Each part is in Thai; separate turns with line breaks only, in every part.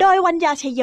โดยวัญญาชยโย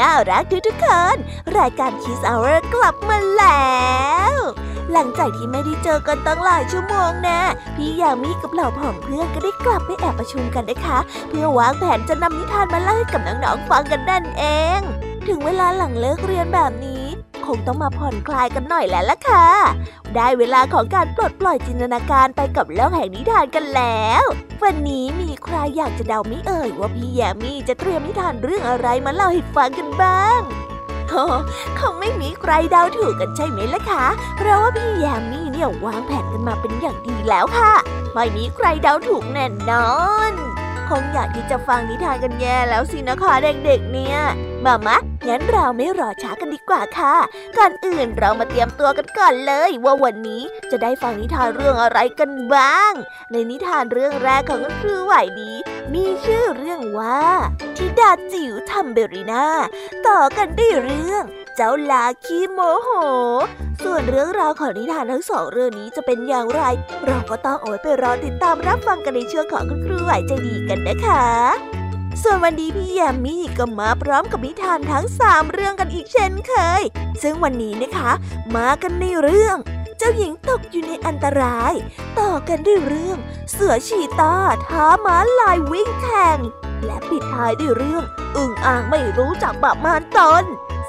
น่ารักทุกๆคน รายการคิสเอาร์กลับมาแล้ว หลังจากที่ไม่ได้เจอกันตั้งหลายชั่วโมงนะพี่ยามีกับเหล่าผองเพื่อนก็ได้กลับไปแอบประชุมกันนะคะ เพื่อวางแผนจะนำนิทานมาเล่าให้กับน้องๆฟังกันนั่นเอง ถึงเวลาหลังเลิกเรียนแบบนี้คงต้องมาผ่อนคลายกันหน่อยแล้วล่ะค่ะ ได้เวลาของการปลดปล่อยจินตนาการไปกับโลกแห่งนิทานกันแล้ว วันนี้มีใครอยากจะเดาไม่เอ่ยว่าพี่แยมมี่จะเตรียมนิทานเรื่องอะไรมาเล่าให้ฟังกันบ้างโอ้คงไม่มีใครเดาถูกกันใช่ไหมล่ะคะ เพราะว่าพี่แยมมี่เนี่ยวางแผนกันมาเป็นอย่างดีแล้วค่ะ ไม่มีใครเดาถูกแน่นอน คงอยากที่จะฟังนิทานกันแย่แล้วสินะคะเด็กๆเนี่ย มามะงั้นเราไม่รอช้ากันดีกว่าค่ะ ก่อนอื่นเรามาเตรียมตัวกันก่อนเลย ว่าวันนี้จะได้ฟังนิทานเรื่องอะไรกันบ้าง ในนิทานเรื่องแรกของครูไหวดีมีชื่อเรื่องว่าทิดาจิ๋วทำเบริน่าต่อกันด้วยเรื่องเจ้าลาคีโมโห ส่วนเรื่องราวของนิทานทั้งสองเรื่องนี้จะเป็นอย่างไร เราก็ต้องเอาไว้ไปรอติดตามรับฟังกันในช่วงของคุณครูไหวใจดีกันนะคะ ส่วนวันนี้พี่แยมมี่ก็มาพร้อมกับนิทานทั้งสามเรื่องกันอีกเช่นเคย ซึ่งวันนี้นะคะ มากันในเรื่อง เจ้าหญิงตกอยู่ในอันตราย ต่อกันด้วยเรื่อง เสือชีตาท้าม้าลายวิ่งแข่ง และปิดท้ายด้วยเรื่อง อึ่งอ่างไม่รู้จักบาปมารตน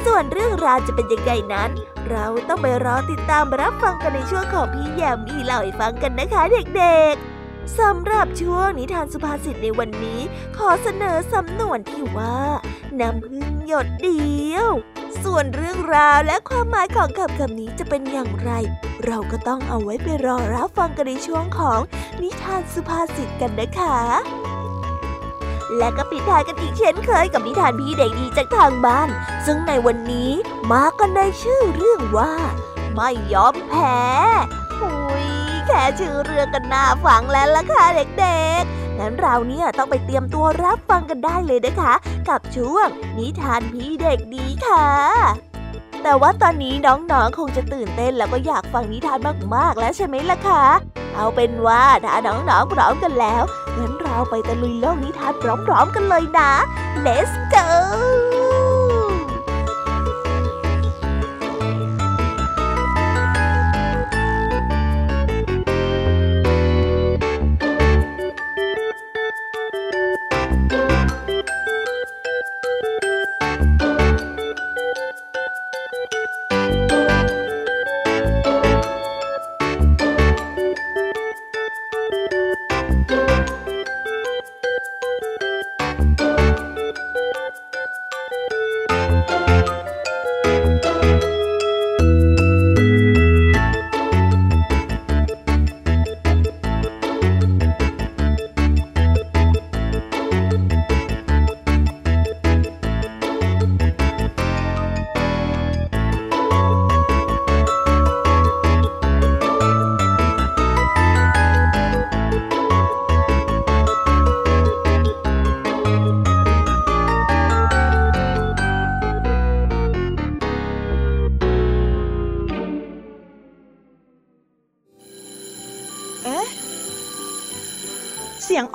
ส่วนเรื่องราวจะเป็นยังไงนั้น เราต้องไปรอติดตามรับฟังกันในช่วงของพี่แยมมี่เล่าให้ฟังกันนะคะเด็กๆ สำหรับช่วงนิทานสุภาษิตในวันนี้ ขอเสนอสำนวนที่ว่าน้ำพึ่งหยดเดียว ส่วนเรื่องราวและความหมายของคำคำนี้จะเป็นอย่างไร เราก็ต้องเอาไว้ไปรอรับฟังกันในช่วงของนิทานสุภาษิตกันนะคะและก็ปิดท้ายกันอีกเช่นเคยกับนิทานพี่เด็กดีจากทางบ้าน ซึ่งในวันนี้มากันในชื่อเรื่องว่า ไม่ยอมแพ้หุย แค่ชื่อเรื่องกันน่าฟังแล้วล่ะค่ะเด็กๆ งั้นเราเนี่ยต้องไปเตรียมตัวรับฟังกันได้เลยนะคะ กับช่วงนิทานพี่เด็กดีค่ะแต่ว่าตอนนี้น้องๆ คงจะตื่นเต้นแล้วก็อยากฟังนิทานมากๆ แล้วใช่ไหมล่ะคะ เอาเป็นว่าถ้าน้องๆ พร้อมกันแล้ว งั้นเราไปตะลุยโลกนิทานพร้อมๆ กันเลยนะ Let's go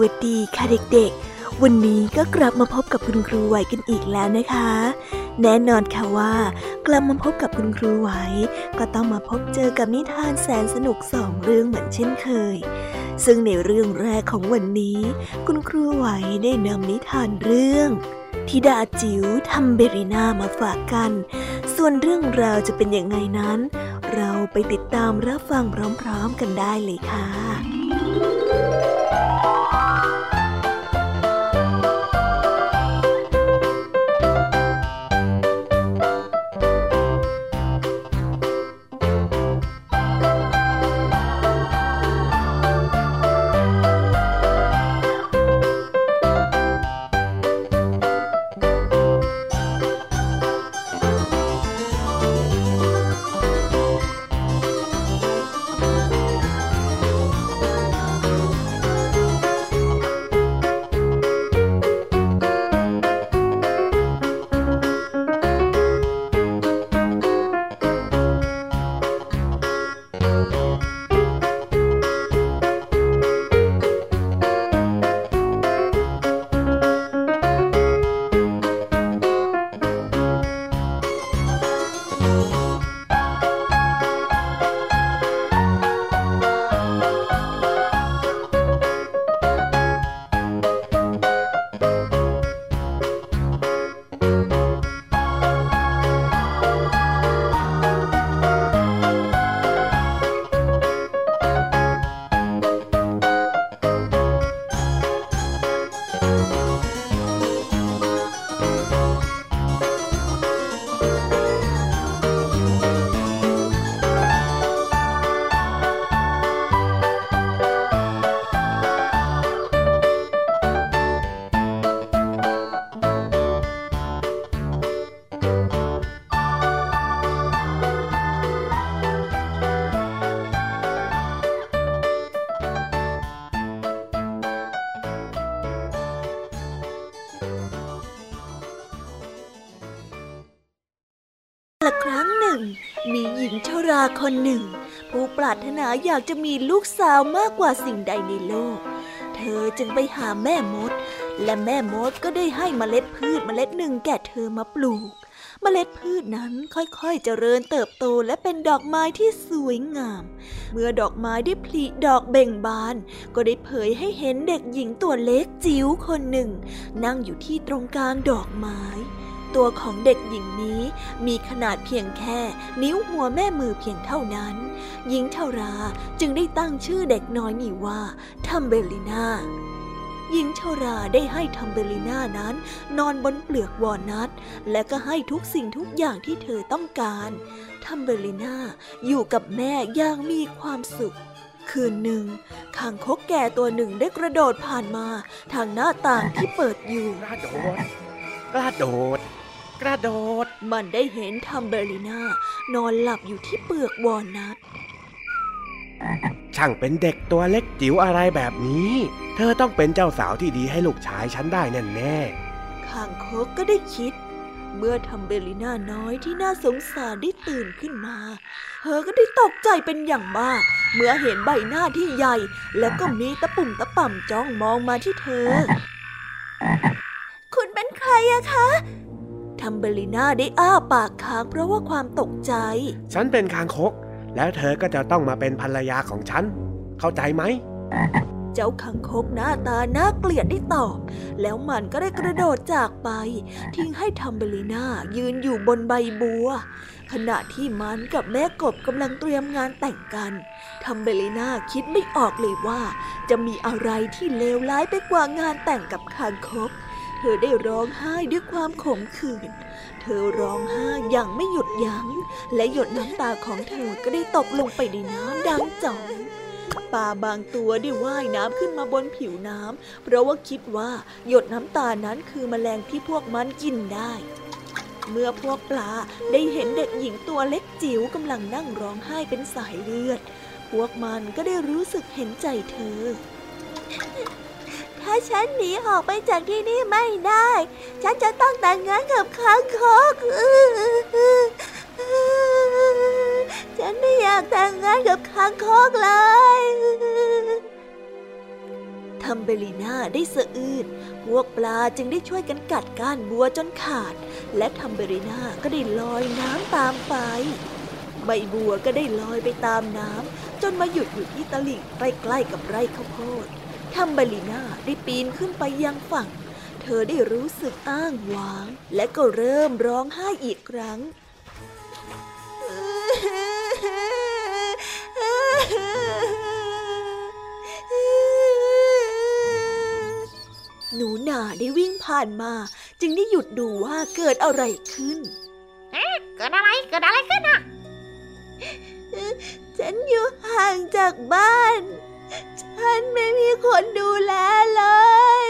วัสดีค่ะเด็กๆ วันนี้ก็กลับมาพบกับคุณครูไหวกันอีกแล้วนะคะ แน่นอนค่ะว่ากลับมาพบกับคุณครูไหว ก็ต้องมาพบเจอกับนิทานแสนสนุกสองเรื่องเหมือนเช่นเคย ซึ่งในเรื่องแรกของวันนี้ คุณครูไหวได้นำนิทานเรื่องทิดาจิ๋วทำเบริน่ามาฝากกัน ส่วนเรื่องราวจะเป็นยังไงนั้น เราไปติดตามรับฟังพร้อมๆกันได้เลยค่ะ Thank you. คนหนึ่ง ผู้ปรารถนาอยากจะมีลูกสาวมากกว่าสิ่งใดในโลก เธอจึงไปหาแม่มด และแม่มดก็ได้ให้เมล็ดพืชเมล็ดหนึ่งแก่เธอมาปลูกเมล็ดพืชนั้นค่อยๆเจริญเติบโตและเป็นดอกไม้ที่สวยงาม เมื่อดอกไม้ได้ผลิดอกเบ่งบาน ก็ได้เผยให้เห็นเด็กหญิงตัวเล็กจิ๋วคนหนึ่ง นั่งอยู่ที่ตรงกลางดอกไม้ ตัวของเด็กหญิงนี้ มีขนาดเพียงแค่ นิ้วหัวแม่มือเพียงเท่านั้น หญิงชราจึงได้ตั้งชื่อเด็กน้อยนี้ว่าทัมเบลิน่าหญิงชราได้ให้ทัมเบลิน่านั้น นอนบนเปลือกวอลนัทและก็ให้ทุกสิ่งทุกอย่างที่เธอต้องการทัมเบลิน่าอยู่กับแม่อย่างมีความสุขคืนหนึ่งคางคกแก่ตัวหนึ่งได้กระโดดผ่านมา ทางหน้าต่างที่เปิดอยู่
กระโดด กระโดด กระโดด
มันได้เห็นทัมเบลิน่านอนหลับอยู่ที่เปลือกวอลนัท
ช่างเป็นเด็กตัวเล็กจิ๋วอะไรแบบนี้ เธอต้องเป็นเจ้าสาวที่ดีให้ลูกชายฉันได้แน่แน่
คางคกก็ได้คิด เมื่อทัมเบลิน่าน้อยที่น่าสงสารได้ตื่นขึ้นมา เธอก็ได้ตกใจเป็นอย่างมาก เมื่อเห็นใบหน้าที่ใหญ่ แล้วก็มีตะปุ่มตะป่ำจ้องมองมาที่เธอ คุณเป็นใครอะคะทั มเบลิน่าได้อ้าปากค้างเพราะว่าความตกใจ
ๆฉันเป็นคางคก แล้วเธอก็จะต้องมาเป็นภรรยาของฉัน เข้าใจไหม
เจ้าคางคกหน้าตาน่าเกลียดได้ตอบ แล้วมันก็ได้กระโดดจากไป ทิ้งให้ทัมเบลิน่ายืนอยู่บนใบบัว ขณะที่มันกับแม่กบกำลังเตรียมงานแต่งกันทัมเบลิน่าคิดไม่ออกเลยว่า จะมีอะไรที่เลวร้ายไปกว่างานแต่งกับคางคกเธอได้ร้องไห้ด้วยความขมขื่น เธอร้องไห้อย่างไม่หยุดยัง้ง และหยดน้ำตาของเธอก็ได้ตกลงไปในน้ำดังจ่องปลาบางตัวได้ว่ายน้ำขึ้นมาบนผิวน้ำ เพราะว่าคิดว่าหยดน้ำตานั้นคือแมลงที่พวกมันกินได้ เมื่อพวกปลาได้เห็นเด็กหญิงตัวเล็กจิ๋วกำลังนั่งร้องไห้เป็นสายเลือด พวกมันก็ได้รู้สึกเห็นใจเธอ ถ้าฉันหนีออกไปจากที่นี่ไม่ได้ ฉันจะต้องแต่งงานกับค้างคกฉันไม่อยากแต่งงานกับค้างคกเลยทัมเบลิน่าได้สะอื้น พวกปลาจึงได้ช่วยกันกัดก้านบัวจนขาด และทัมเบลิน่าก็ได้ลอยน้ำตามไป ใบบัวก็ได้ลอยไปตามน้ำจนมาหยุดอยู่ที่ตลิ่งใกล้ๆกับไร่ข้าวโพด ทัมเบลิน่าได้ปีนขึ้นไปยังฝั่ง เธอได้รู้สึกอ้างว้าง และก็เริ่มร้องไห้อีกครั้งหนูหนาได้วิ่งผ่านมา จึงได้หยุดดูว่าเกิดอะไรขึ้น
เกิดอะไร เกิดอะไรขึ้นอะ
ฉันอยู่ห่างจากบ้าน ฉันไม่มีคนดูแลเลย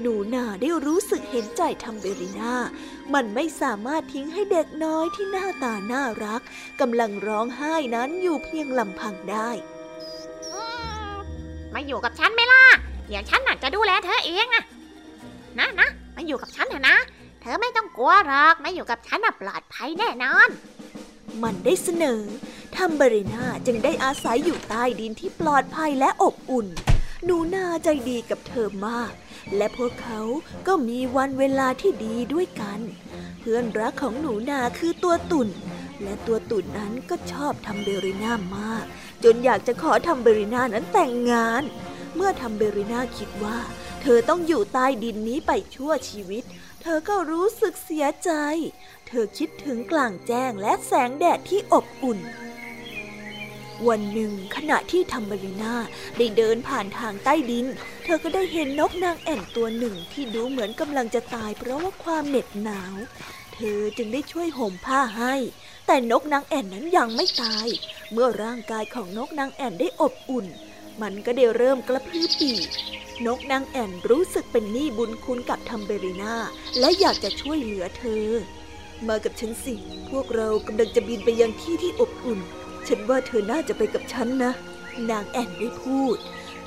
หนูนาได้รู้สึกเห็นใจทัมเบริน่า มันไม่สามารถทิ้งให้เด็กน้อยที่หน้าตาน่ารักกำลังร้องไห้นั้นอยู่เพียงลำพังได้
มาอยู่กับฉันไหมล่ะ เดี๋ยวฉันน่ะจะดูแลเธอเองอะนะนะมาอยู่กับฉันเถอะนะ เธอไม่ต้องกลัวหรอก มาอยู่กับฉันน่ะปลอดภัยแน่นอน
มันได้เสนอทัมเบริน่าจึงได้อาศัยอยู่ใต้ดินที่ปลอดภัยและอบอุ่น หนูนาใจดีกับเธอมาก และพวกเขาก็มีวันเวลาที่ดีด้วยกัน เพื่อนรักของหนูนาคือตัวตุ่น และตัวตุ่นนั้นก็ชอบทัมเบริน่ามาก จนอยากจะขอทัมเบริน่านั้นแต่งงาน เมื่อทัมเบริน่าคิดว่า เธอต้องอยู่ใต้ดินนี้ไปชั่วชีวิต เธอก็รู้สึกเสียใจ เธอคิดถึงกลางแจ้งและแสงแดดที่อบอุ่น วันหนึ่งขณะที่ทัมเบริน่าได้เดินผ่านทางใต้ดิน เธอก็ได้เห็นนกนางแอ่นตัวหนึ่งที่ดูเหมือนกำลังจะตายเพราะว่าความเหน็ดหนาว เธอจึงได้ช่วยห่มผ้าให้ แต่นกนางแอ่นนั้นยังไม่ตาย เมื่อร่างกายของนกนางแอ่นได้อบอุ่น มันก็ได้เริ่มกระพือปีกนกนางแอ่นรู้สึกเป็นหนี้บุญคุณกับทัมเบลิน่าและอยากจะช่วยเหลือเธอ มากับฉันสิ พวกเรากำลังจะบินไปยังที่ที่อบอุ่น ฉันว่าเธอน่าจะไปกับฉันนะ นางแอ่นได้พูด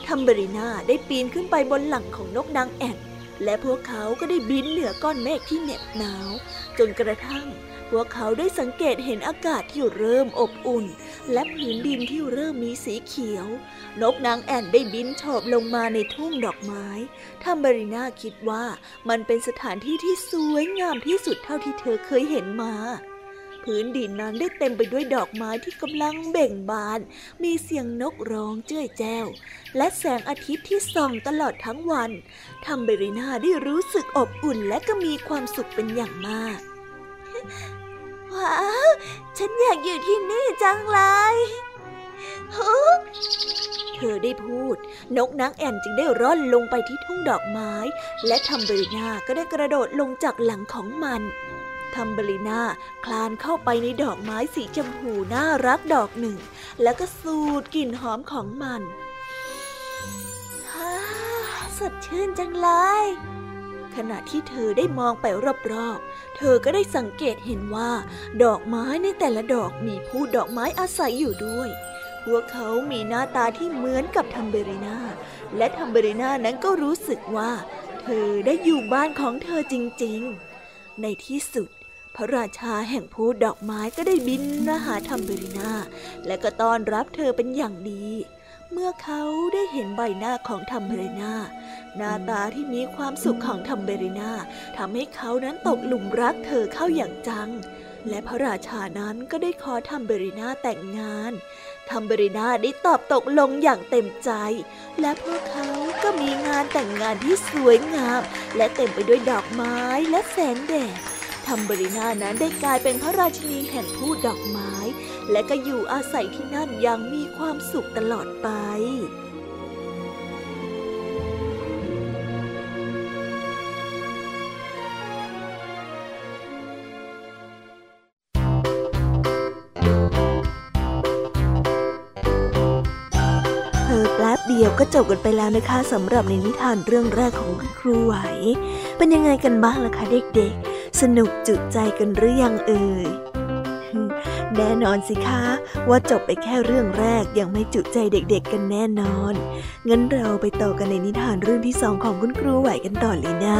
ทัมเบลิน่าได้ปีนขึ้นไปบนหลังของนกนางแอ่น และพวกเขาก็ได้บินเหนือก้อนเมฆที่เหน็บหนาว จนกระทั่ง พวกเขาได้สังเกตเห็นอากาศที่เริ่มอบอุ่น และพื้นดินที่เริ่มมีสีเขียว นกนางแอ่นได้บินโฉบลงมาในทุ่งดอกไม้ทัมเบริน่าคิดว่ามันเป็นสถานที่ที่สวยงามที่สุดเท่าที่เธอเคยเห็นมาพื้นดินนั้นได้เต็มไปด้วยดอกไม้ที่กำลังเบ่งบาน มีเสียงนกร้องเจ้ยแจ้ว และแสงอาทิตย์ที่ส่องตลอดทั้งวันทัมเบริน่าได้รู้สึกอบอุ่นและก็มีความสุขเป็นอย่างมาก ว้าว ฉันอยากอยู่ที่นี่จังเลยเธอได้พูด นกนางแอ่นจึงได้ร่อนลงไปที่ทุ่งดอกไม้ และทัมเบรินาก็ได้กระโดดลงจากหลังของมันทัมเบรินาคลานเข้าไปในดอกไม้สีชมพูน่ารักดอกหนึ่ง แล้วก็สูดกลิ่นหอมของมันฮ่าสดชื่นจังเลยขณะที่เธอได้มองไปรอบๆ เธอก็ได้สังเกตเห็นว่า ดอกไม้ในแต่ละดอกมีผู้ดอกไม้อาศัยอยู่ด้วย พวกเขามีหน้าตาที่เหมือนกับทัมเบรินาและทัมเบรินานั้นก็รู้สึกว่า เธอได้อยู่บ้านของเธอจริงๆ ในที่สุด พระราชาแห่งพูดอกไม้ก็ได้บินมาหาทัมเบรินาและก็ต้อนรับเธอเป็นอย่างดี เมื่อเขาได้เห็นใบหน้าของทัมเบรินาหน้าตาที่มีความสุขของทัมเบรินาทำให้เขานั้นตกหลุมรักเธอเข้าอย่างจัง และพระราชานั้นก็ได้ขอทัมเบรินาแต่งงานทัมเบรินาได้ตอบตกลงอย่างเต็มใจ และพวกเขาก็มีงานแต่งงานที่สวยงาม และเต็มไปด้วยดอกไม้และแสงแดดทัมเบรินานั้นได้กลายเป็นพระราชินีแห่งพูดดอกไม้ และก็อยู่อาศัยที่นั่นอย่างมี ความสุขตลอดไปเธอแป๊บเดียวก็จบกันไปแล้วนะคะสำหรับในนิทานเรื่องแรกของคุณครูไหว เป็นยังไงกันบ้างล่ะคะเด็กๆ สนุกจุใจกันหรือยังเอ่ย แน่นอนสิคะ ว่าจบไปแค่เรื่องแรกยังไม่จุใจเด็กๆกันแน่นอน งั้นเราไปต่อกันในนิทานเรื่องที่สองของคุณครูไหวกันต่อเลยนะ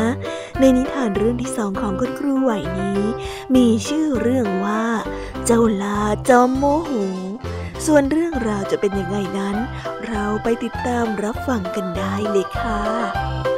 ในนิทานเรื่องที่สองของคุณครูไหวนี้ มีชื่อเรื่องว่า เจ้าลาจอมโมโห ส่วนเรื่องราวจะเป็นยังไงนั้น เราไปติดตามรับฟังกันได้เลยค่ะ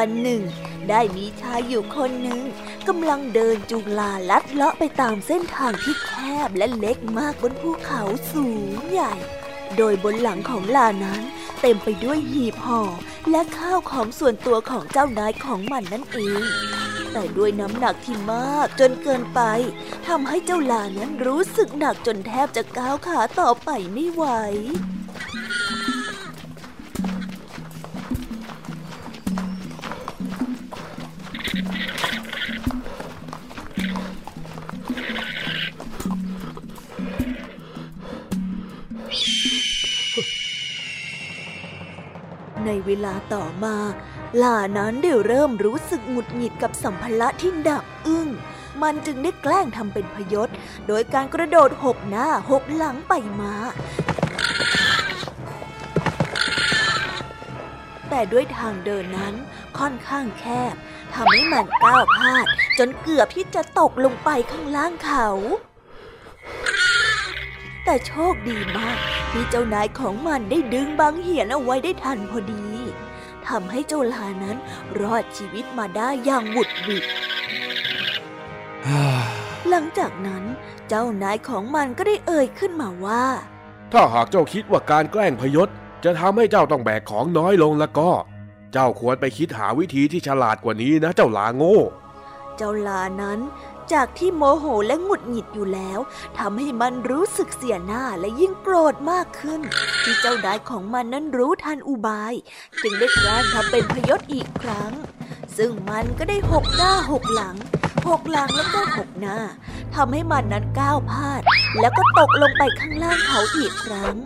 วันหนึ่ง ได้มีชายอยู่คนหนึ่งกำลังเดินจูงลาลัดเลาะไปตามเส้นทางที่แคบและเล็กมากบนภูเขาสูงใหญ่ โดยบนหลังของลานั้นเต็มไปด้วยหีบห่อและข้าวของส่วนตัวของเจ้านายของมันนั่นเอง แต่ด้วยน้ำหนักที่มากจนเกินไปทำให้เจ้าลานั้นรู้สึกหนักจนแทบจะก้าวขาต่อไปไม่ไหว เวลาต่อมาลานั้นได้เริ่มรู้สึกหงุดหงิดกับสัมภาระที่ดับอึ้ง มันจึงได้แกล้งทำเป็นพยศ โดยการกระโดดหกหน้าหกหลังไปมา แต่ด้วยทางเดินนั้นค่อนข้างแคบทำให้มันก้าวพลาด จนเกือบที่จะตกลงไปข้างล่างเขา แต่โชคดีมากที่เจ้านายของมันได้ดึงบางเหียนเอาไว้ได้ทันพอดี ทำให้เจ้าลานั้นรอดชีวิตมาได้อย่างหวุดหวิดหลังจากนั้นเจ้านายของมันก็ได้เอ่ยขึ้นมาว่า
ถ้าหากเจ้าคิดว่าการแกล้งพยศ จะทำให้เจ้าต้องแบกของน้อยลงแล้วก็ เจ้าควรไปคิดหาวิธีที่ฉลาดกว่านี้นะเจ้าลาโง่
เจ้าลานั้น จากที่โมโหและหงุดหงิดอยู่แล้วทำให้มันรู้สึกเสียหน้าและยิ่งโกรธมากขึ้น ที่เจ้านายของมันนั้นรู้ทันอุบาย จึงได้แกล้งทำเป็นพยศอีกครั้ง ซึ่งมันก็ได้หกหน้าหกหลังหกหลังแล้วก็หกหน้าทำให้มันนั้นก้าวพลาด แล้วก็ตกลงไปข้างล่างเขาอีกครั้ง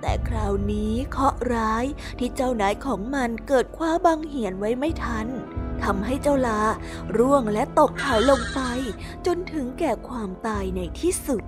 แต่คราวนี้เคาะร้ายที่เจ้านายของมันเกิดคว้าบังเหียนไว้ไม่ทัน ทำให้เจ้าลาร่วงและตกเขาลงไป จนถึงแก่ความตายในที่สุด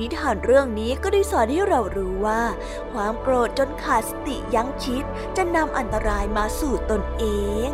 นิทานเรื่องนี้ก็ได้สอนให้เรารู้ว่า ความโกรธจนขาดสติยั้งคิดจะนำอันตรายมาสู่ตนเอง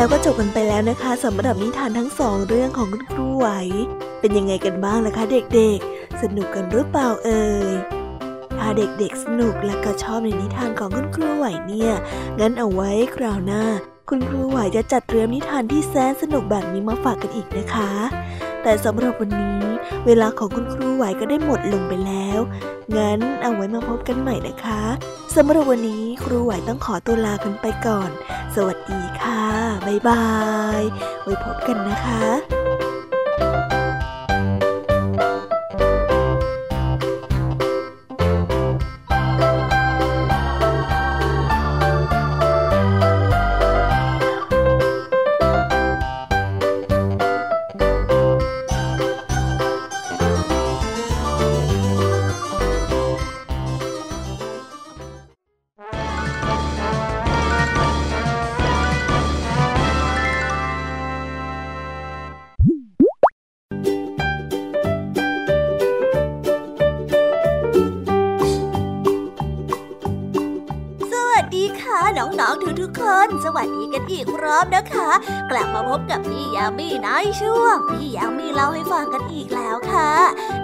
แล้วก็จบกันไปแล้วนะคะสำหรับนิทานทั้งสองเรื่องของคุณครูไหว เป็นยังไงกันบ้างล่ะคะเด็กๆ สนุกกันหรือเปล่าเอ่ยถ้าเด็กๆสนุกและก็ชอบในนิทานของคุณครูไหวเนี่ย งั้นเอาไว้คราวหน้า คุณครูไหวจะจัดเตรียมนิทานที่แสนสนุกแบบนี้มาฝากกันอีกนะคะ แต่สำหรับวันนี้ เวลาของคุณครูไหวก็ได้หมดลงไปแล้ว งั้นเอาไว้มาพบกันใหม่นะคะสำหรับวันนี้ครูไหวต้องขอตัวลากันไปก่อน สวัสดีค่ะ บ๊ายบาย ไว้พบกันนะคะ รอบนะคะ กลับมาพบกับพี่ยามีในช่วง พี่ยามีเล่าให้ฟังกันอีกแล้วค่ะ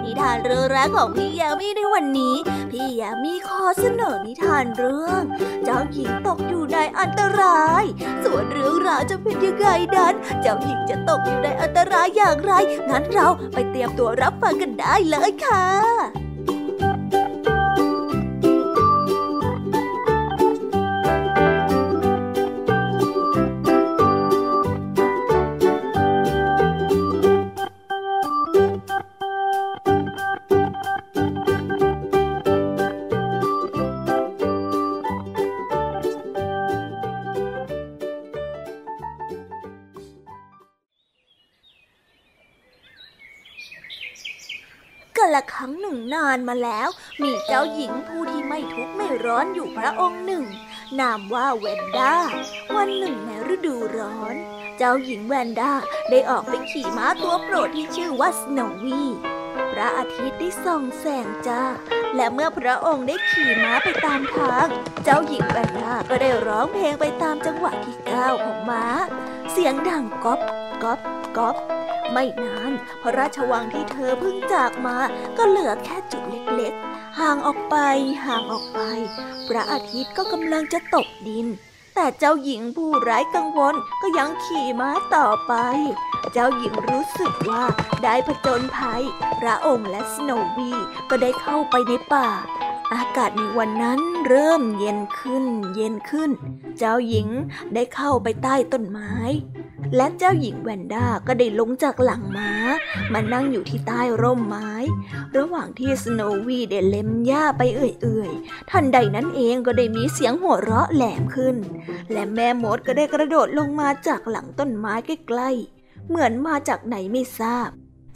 นิทานเรื่องแรกของพี่ยามีในวันนี้ พี่ยามีขอเสนอนิทานเรื่อง เจ้าหญิงตกอยู่ในอันตราย ส่วนเรื่องราวจะเป็นยังไงนั้น เจ้าหญิงจะตกอยู่ในอันตรายอย่างไร งั้นเราไปเตรียมตัวรับฟังกันได้เลยค่ะานมาแล้ว มีเจ้าหญิงผู้ที่ไม่ทุกข์ไม่ร้อนอยู่พระองค์หนึ่ง นามว่าแวนด้า วันหนึ่งในฤดูร้อน เจ้าหญิงแวนด้าได้ออกไปขี่ม้าตัวโปรดที่ชื่อว่าสโนวีพระอาทิตย์ได้ส่องแสงจ้า และเมื่อพระองค์ได้ขี่ม้าไปตามทาง เจ้าหญิงแวนด้าก็ได้ร้องเพลงไปตามจังหวะที่ก้าวของม้า เสียงดังก๊อบก๊อบก๊อบ ไม่นานพระราชวังที่เธอเพิ่งจากมาก็เหลือแค่จุดเล็กๆ ห่างออกไปห่างออกไป พระอาทิตย์ก็กำลังจะตกดิน แต่เจ้าหญิงผู้ไร้กังวลก็ยังขี่ม้าต่อไป เจ้าหญิงรู้สึกว่าได้ผจญภัย พระองค์และสโนวีก็ได้เข้าไปในป่า อากาศในวันนั้นเริ่มเย็นขึ้น เย็นขึ้น เจ้าหญิงได้เข้าไปใต้ต้นไม้ และเจ้าหญิงแวนด้าก็ได้ลงจากหลังม้า มานั่งอยู่ที่ใต้ร่มไม้ ระหว่างที่สโนวีได้เล็มหญ้าไปเอื่อยๆทันใดนั้นเองก็ได้มีเสียงหัวเราะแหลมขึ้น และแม่มดก็ได้กระโดดลงมาจากหลังต้นไม้ใกล้ๆเหมือนมาจากไหนไม่ทราบ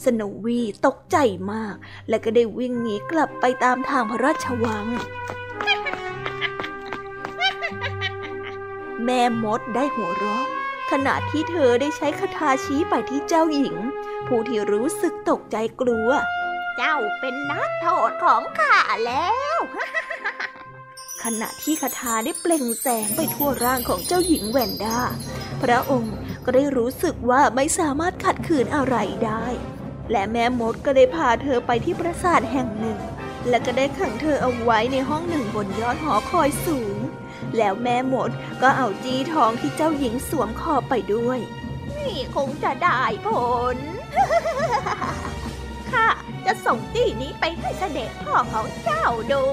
สโนวีตกใจมาก และก็ได้วิ่งหนีกลับไปตามทางพระราชวัง แม่มดได้หัวเราะขณะที่เธอได้ใช้คาถาชี้ไปที่เจ้าหญิง ผู้ที่รู้สึกตกใจกลัว
เจ้าเป็นนักโทษของข้าแล้ว
ขณะที่คาถาได้เปล่งแสงไปทั่วร่างของเจ้าหญิงแวนด้า พระองค์ก็ได้รู้สึกว่าไม่สามารถขัดขืนอะไรได้ และแม่มดก็ได้พาเธอไปที่ปราสาทแห่งหนึ่ง และก็ได้ขังเธอเอาไว้ในห้องหนึ่งบนยอดหอคอยสูง แล้วแม่มดก็เอาจีทองที่เจ้าหญิงสวมคอไปด้วย
นี่คงจะได้ผลข้าจะส่งจี้นี้ไปให้เสด็จพ่อของเจ้าดู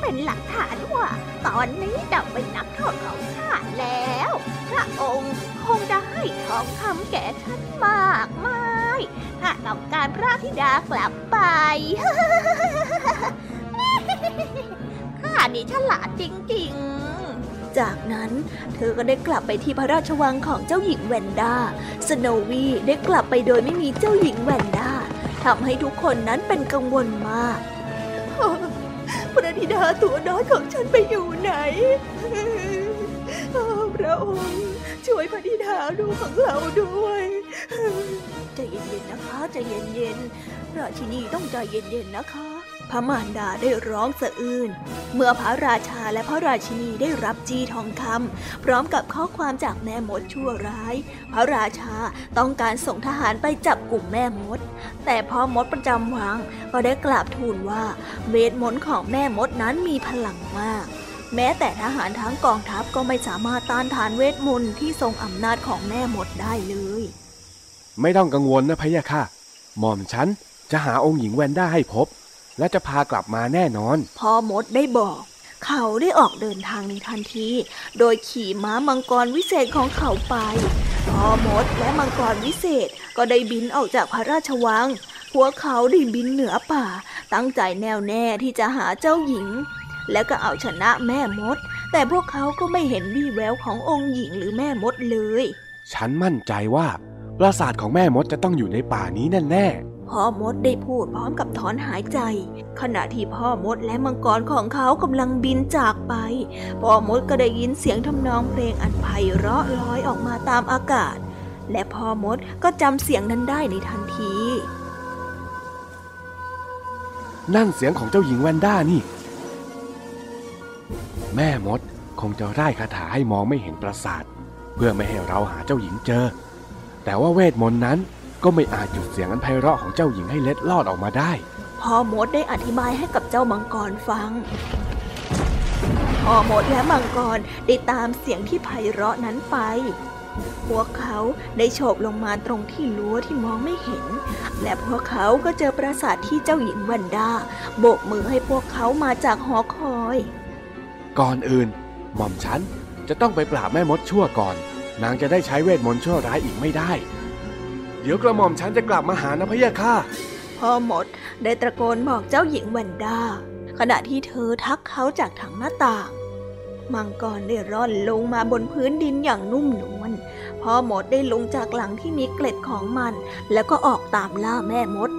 เป็นหลักฐานว่า ตอนนี้เจ้าเป็นนักโทษของข้าแล้ว พระองค์คงจะให้ทองคำแก่ฉันมากมาย ข้าต้องการพระธิดากลับไป ข้านี่ฉลาดจริงๆ
จากนั้นเธอก็ได้กลับไปที่พระราชวังของเจ้าหญิงแวนด้า สโนวีได้กลับไปโดยไม่มีเจ้าหญิงแวนด้าทำให้ทุกคนนั้นเป็นกังวลมากพระธิดาตัวน้อยของฉันไปอยู่ไหน พระองค์ ช่วยพระธิดาดูของเราด้วยใจเย็นๆนะคะใจเย็นๆราชินีต้องใจเย็นๆนะคะ พระมารดาได้ร้องสะอื้นเมื่อพระราชาและพระราชินีได้รับจีทองคำพร้อมกับข้อความจากแม่มดชั่วร้าย พระราชาต้องการส่งทหารไปจับกลุ่มแม่มด แต่พ่อมดประจำวังก็ได้กราบทูลว่าเวทมนต์ของแม่มดนั้นมีพลังมาก แม้แต่ทหารทั้งกองทัพก็ไม่สามารถต้านทานเวทมนต์ที่ทรงอำนาจของแม่มดได้เลย
ไม่ต้องกังวลนะพะยะค่ะ หม่อมฉันจะหาองค์หญิงแวนด้าให้พบ และจะพากลับมาแน่นอน
พ่อมดได้บอก เขาได้ออกเดินทางในทันที โดยขี่ม้ามังกรวิเศษของเขาไปพ่อมดและมังกรวิเศษก็ได้บินออกจากพระราชวัง พวกเขาได้บินเหนือป่า ตั้งใจแน่วแน่ที่จะหาเจ้าหญิง และก็เอาชนะแม่มด แต่พวกเขาก็ไม่เห็นวี่แววขององค์หญิงหรือแม่มดเลย
ฉันมั่นใจว่า ปราสาทของแม่มดจะต้องอยู่ในป่านี้แน่
พ่อมดได้พูดพร้อมกับถอนหายใจ ขณะที่พ่อมดและมังกรของเขากำลังบินจากไป พ่อมดก็ได้ยินเสียงทำนองเพลงอันไพเราะลอยออกมาตามอากาศ และพ่อมดก็จำเสียงนั้นได้ในทันที
ๆนั่นเสียงของเจ้าหญิงแวนด้านี่ แม่มดคงจะได้คาถาให้มองไม่เห็นปราสาท เพื่อไม่ให้เราหาเจ้าหญิงเจอ แต่ว่าเวทมนต์นั้นก็ไม่อาจหยุดเสียงอันไพเราะของเจ้าหญิงให้เล็ดลอดออกมาได้
พ่อมดได้อธิบายให้กับเจ้ามังกรฟัง พ่อมดและมังกรได้ตามเสียงที่ไพเราะนั้นไป พวกเขาได้โฉบลงมาตรงที่รั้วที่มองไม่เห็น และพวกเขาก็เจอปราสาทที่เจ้าหญิงวันดาโบกมือให้พวกเขามาจากหอคอย
ก่อนอื่น หม่อมฉันจะต้องไปปราบแม่มดชั่วก่อน นางจะได้ใช้เวทมนต์ชั่วร้ายอีกไม่ได้ เดี๋ยวกระหม่อมฉันจะกลับมาหานะพะยะค่ะ
พ่อมดได้ตะโกนบอกเจ้าหญิงวันดา ขณะที่เธอทักเขาจากทางหน้าต่างมังกรได้ร่อนลงมาบนพื้นดินอย่างนุ่มนวลพ่อมดได้ลงจากหลังที่มีเกล็ดของมัน แล้วก็ออกตามล่าแม่มด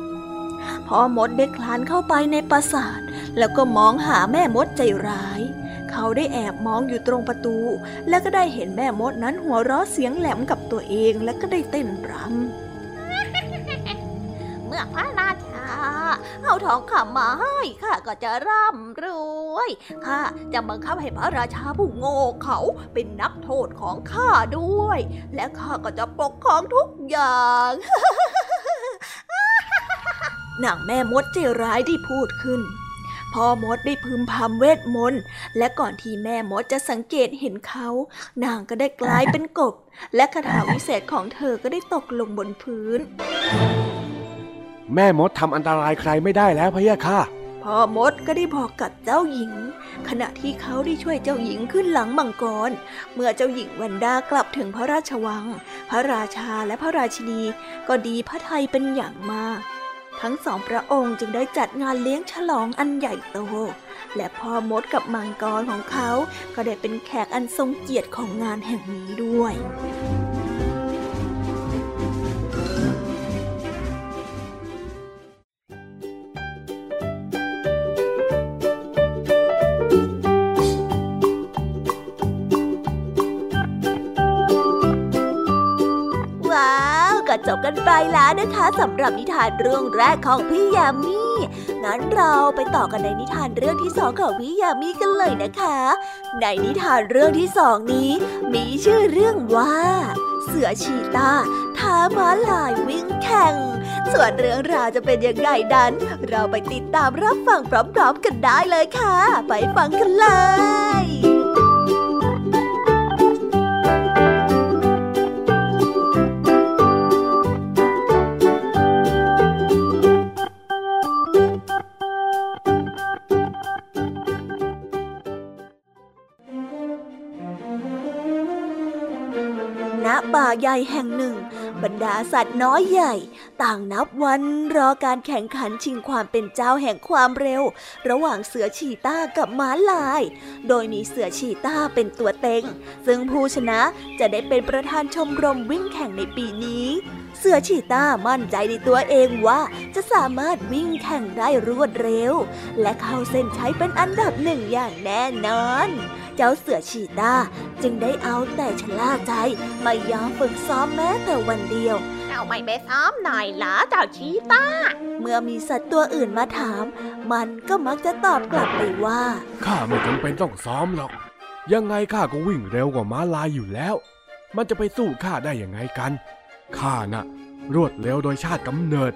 พ่อมดได้คลานเข้าไปในปราสาท แล้วก็มองหาแม่มดใจร้าย เข
เขาได้แอบมองอยู่ตรงประตู และก็ได้เห็นแม่มดนั้นหัวเราะเสียงแหลมกับตัวเองและก็ได้เต้นรำ
เมื่อพระราชาเอาทองคำมาให้ข้าก็จะร่ำรวยข้าจะบังคับให้พระราชาผู้โง่เขาเป็นนักโทษของข้าด้วย และข้าก็จะปกครองทุกอย่าง
นางแม่มดใจร้ายได้พูดขึ้น พ่อมดได้พึมพำเวทมนต์และก่อนที่แม่มดจะสังเกตเห็นเขา นางก็ได้กลายเป็นกบ และคาถาวิเศษของเธอก็ได้ตกลงบนพื้น
แม่มดทำอันตรายใครไม่ได้แล้วพะยะค่ะ
พ่อมดก็ได้บอกกับเจ้าหญิง ขณะที่เขาได้ช่วยเจ้าหญิงขึ้นหลังมังกร เมื่อเจ้าหญิงวันดากลับถึงพระราชวัง พระราชาและพระราชินีก็ดีพระทัยเป็นอย่างมาก ทั้งสองพระองค์จึงได้จัดงานเลี้ยงฉลองอันใหญ่โต และพ่อมดกับมังกรของเขา ก็ได้เป็นแขกอันทรงเกียรติของงานแห่งนี้ด้วย
ก็จบกันไปแล้วนะคะสำหรับนิทานเรื่องแรกของพี่ยามีงั้นเราไปต่อกันในนิทานเรื่องที่สองของพี่ยามีกันเลยนะคะ ในนิทานเรื่องที่สองนี้ มีชื่อเรื่องว่า เสือชีตาท้าม้าลายวิ่งแข่ง ส่วนเรื่องราวจะเป็นยังไงนั้น เราไปติดตามรับฟังพร้อมๆกันได้เลยค่ะ ไปฟังกันเลย ใหญ่แห่งหนึ่ง บรรดาสัตว์น้อยใหญ่ ต่างนับวันรอการแข่งขันชิงความเป็นเจ้าแห่งความเร็ว ระหว่างเสือชีต้ากับม้าลาย โดยมีเสือชีต้าเป็นตัวเต็ง ซึ่งผู้ชนะจะได้เป็นประธานชมรมวิ่งแข่งในปีนี้เสือชีต้ามั่นใจในตัวเองว่า จะสามารถวิ่งแข่งได้รวดเร็ว และเข้าเส้นชัยเป็นอันดับหนึ่งอย่างแน่นอน เจ้าเสือชีต้าจึงได้เอาแต่ชะล่าใจ ไม่ยอมฝึกซ้อมแม้แต่วันเดียว
เอาไม่ไปซ้อมหน่อยเหรอเจ้าชีต้า
เมื่อมีสัตว์ตัวอื่นมาถาม มันก็มักจะตอบกลับไปว่า
ข้าไม่จำเป็นต้องซ้อมหรอก ยังไงข้าก็วิ่งเร็วกว่าม้าลายอยู่แล้ว มันจะไปสู้ข้าได้ยังไงกันข้าน่ะ รวดเร็วโดยชาติกำเนิด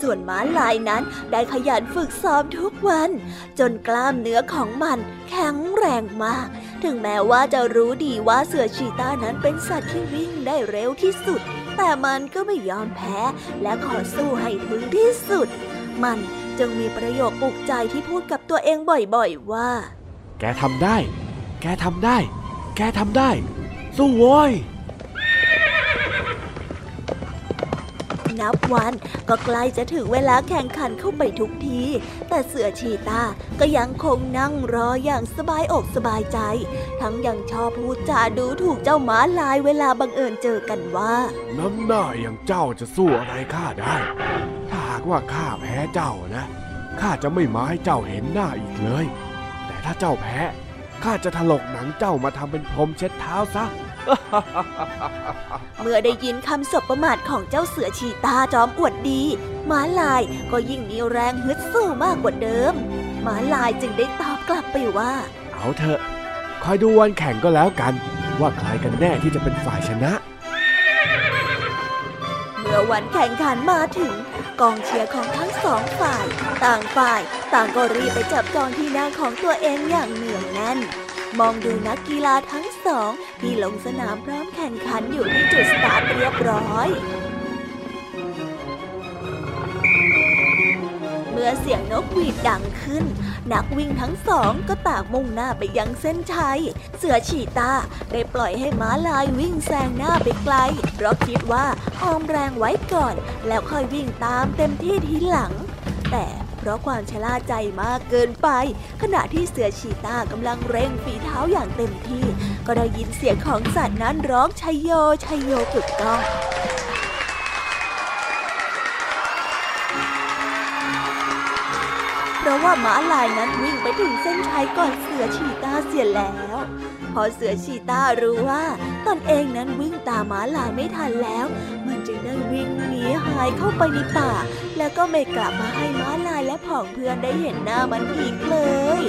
ส่วนม้าลายนั้นได้ขยันฝึกซ้อมทุกวัน จนกล้ามเนื้อของมันแข็งแรงมาก ถึงแม้ว่าจะรู้ดีว่าเสือชีต้านั้นเป็นสัตว์ที่วิ่งได้เร็วที่สุด แต่มันก็ไม่ยอมแพ้และขอสู้ให้ถึงที่สุด มันจึงมีประโยคปลุกใจที่พูดกับตัวเองบ่อยๆว่า
แกทำได้ แกทำได้ แกทำได้ สู้โว้ย
นับวันก็ใกล้จะถึงเวลาแข่งขันเข้าไปทุกที แต่เสือชีตาก็ยังคงนั่งรออย่างสบายอกสบายใจ ทั้งยังชอบพูดจาดูถูกเจ้าหมาลายเวลาบังเอิญเจอกันว่า
น้ำหน้าอย่างเจ้าจะสู้อะไรข้าได้ ถ้าหากว่าข้าแพ้เจ้านะข้าจะไม่มาให้เจ้าเห็นหน้าอีกเลย แต่ถ้าเจ้าแพ้ข้าจะถลกหนังเจ้ามาทำเป็นพรมเช็ดเท้าซะ
เมื่อได้ยินคำสบประมาทของเจ้าเสือชีตาจอมอวดดีม้าลายก็ยิ่งมีแรงฮึดสู้มากกว่าเดิมม้าลายจึงได้ตอบกลับไปว่า
เอาเถอะคอยดูวันแข่งก็แล้วกัน ว่าใครกันแน่ที่จะเป็นฝ่ายชนะ
เมื่อวันแข่งขันมาถึง กองเชียร์ของทั้งสองฝ่าย ต่างฝ่าย ต่างก็รีบไปจับจองที่นั่งของตัวเองอย่างเหนียวแน่น มองดูนักกีฬาทั้งสอง ที่ลงสนามพร้อมแข่งขันอยู่ที่จุดสตาร์ทเรียบร้อย เมื่อเสียงนกหวีดดังขึ้น นักวิ่งทั้งสองก็ต่างมุ่งหน้าไปยังเส้นชัย เสือฉีตาได้ปล่อยให้ม้าลายวิ่งแซงหน้าไปไกล เพราะคิดว่าออมแรงไว้ก่อน แล้วค่อยวิ่งตามเต็มที่ทีหลัง แต่ เพราะความชะล่าใจมากเกินไป ขณะที่เสือชีตากำลังเร่งฝีเท้าอย่างเต็มที่ ก็ได้ยินเสียงของสัตว์นั้นร้องชัยโยชัยโยกึกก้องพราะว่าม้าลายนั้นวิ่งไปถึงเส้นชัยก่อนเสือชีตาเสียแล้ว พอเสือชีตารู้ว่าตนเองนั้นวิ่งตามม้าลายไม่ทันแล้ว มันจึงได้วิ่งหนีหายเข้าไปในป่า แล้วก็ไม่กลับมาให้ม้าลาย ผองเพื่อนได้เห็นหน้ามันอีกเลย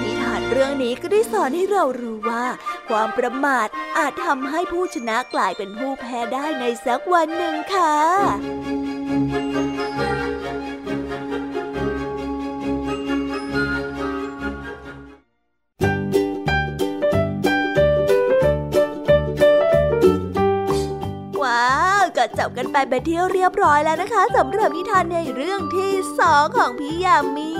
นิทานเรื่องนี้ก็ได้สอนให้เรารู้ว่า ความประมาทอาจทำให้ผู้ชนะกลายเป็นผู้แพ้ได้ในสักวันหนึ่งค่ะ กันไปเที่เรียบร้อยแล้วนะคะสำหรับนิทานในเรื่องที่สองของพี่ยามี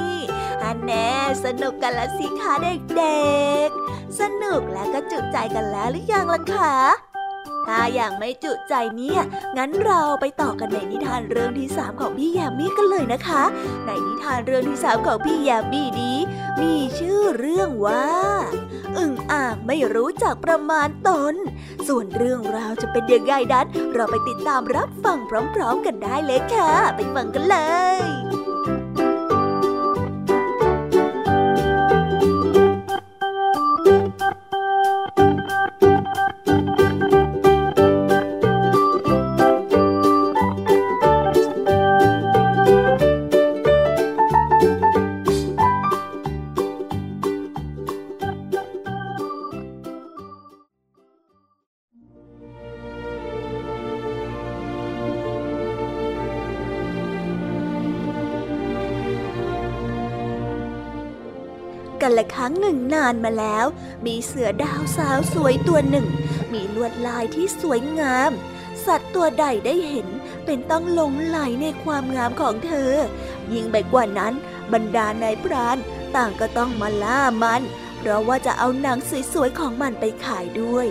อันแน่สนุกกันละสิคะเด็กๆ สนุกและก็จุใจกันแล้วหรือยังล่ะคะถ้าอย่างไม่จุใจเนี่ย งั้นเราไปต่อกันในนิทานเรื่องที่สามของพี่ยามีกันเลยนะคะ ในนิทานเรื่องที่สามของพี่ยามีนี้มีชื่อเรื่องว่า อึ่งอ่างไม่รู้จักประมาณตน ส่วนเรื่องราวจะเป็นยังไงนั้นเราไปติดตามรับฟังพร้อม ๆ กันได้เลยค่ะ ไปฟังกันเลย กันละครั้งหนึ่งนานมาแล้ว มีเสือดาวสาวสวยตัวหนึ่ง มีลวดลายที่สวยงาม สัตว์ตัวใดได้เห็น เป็นต้องหลงไหลในความงามของเธอ ยิ่งไปกว่านั้น บรรดานายพรานต่างก็ต้องมาล่ามัน เพราะว่าจะเอาหนังสวยๆของมันไปขายด้วย